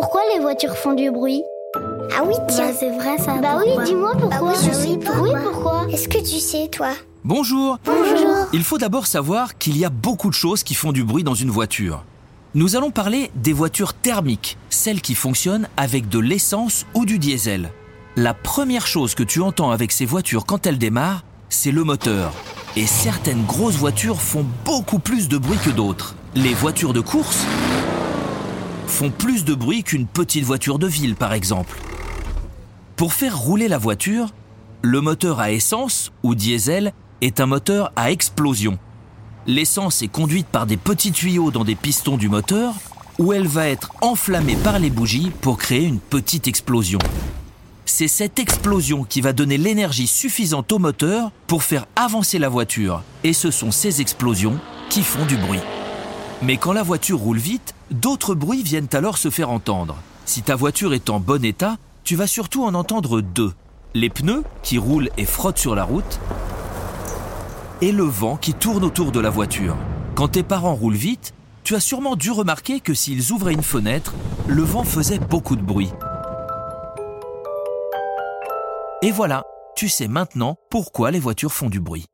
Pourquoi les voitures font du bruit Ah oui, tiens. Bah, c'est vrai ça. Bah pourquoi oui, dis-moi pourquoi. Bah oui, je sais pourquoi. Oui, pourquoi Est-ce que tu sais, toi Bonjour Bonjour. Il faut d'abord savoir qu'il y a beaucoup de choses qui font du bruit dans une voiture. Nous allons parler des voitures thermiques, celles qui fonctionnent avec de l'essence ou du diesel. La première chose que tu entends avec ces voitures quand elles démarrent, c'est le moteur. Et certaines grosses voitures font beaucoup plus de bruit que d'autres. Les voitures de course font plus de bruit qu'une petite voiture de ville, par exemple. Pour faire rouler la voiture, le moteur à essence ou diesel est un moteur à explosion. L'essence est conduite par des petits tuyaux dans des pistons du moteur où elle va être enflammée par les bougies pour créer une petite explosion. C'est cette explosion qui va donner l'énergie suffisante au moteur pour faire avancer la voiture. Et ce sont ces explosions qui font du bruit. Mais quand la voiture roule vite, d'autres bruits viennent alors se faire entendre. Si ta voiture est en bon état, tu vas surtout en entendre deux. Les pneus qui roulent et frottent sur la route et le vent qui tourne autour de la voiture. Quand tes parents roulent vite, tu as sûrement dû remarquer que s'ils ouvraient une fenêtre, le vent faisait beaucoup de bruit. Et voilà, tu sais maintenant pourquoi les voitures font du bruit.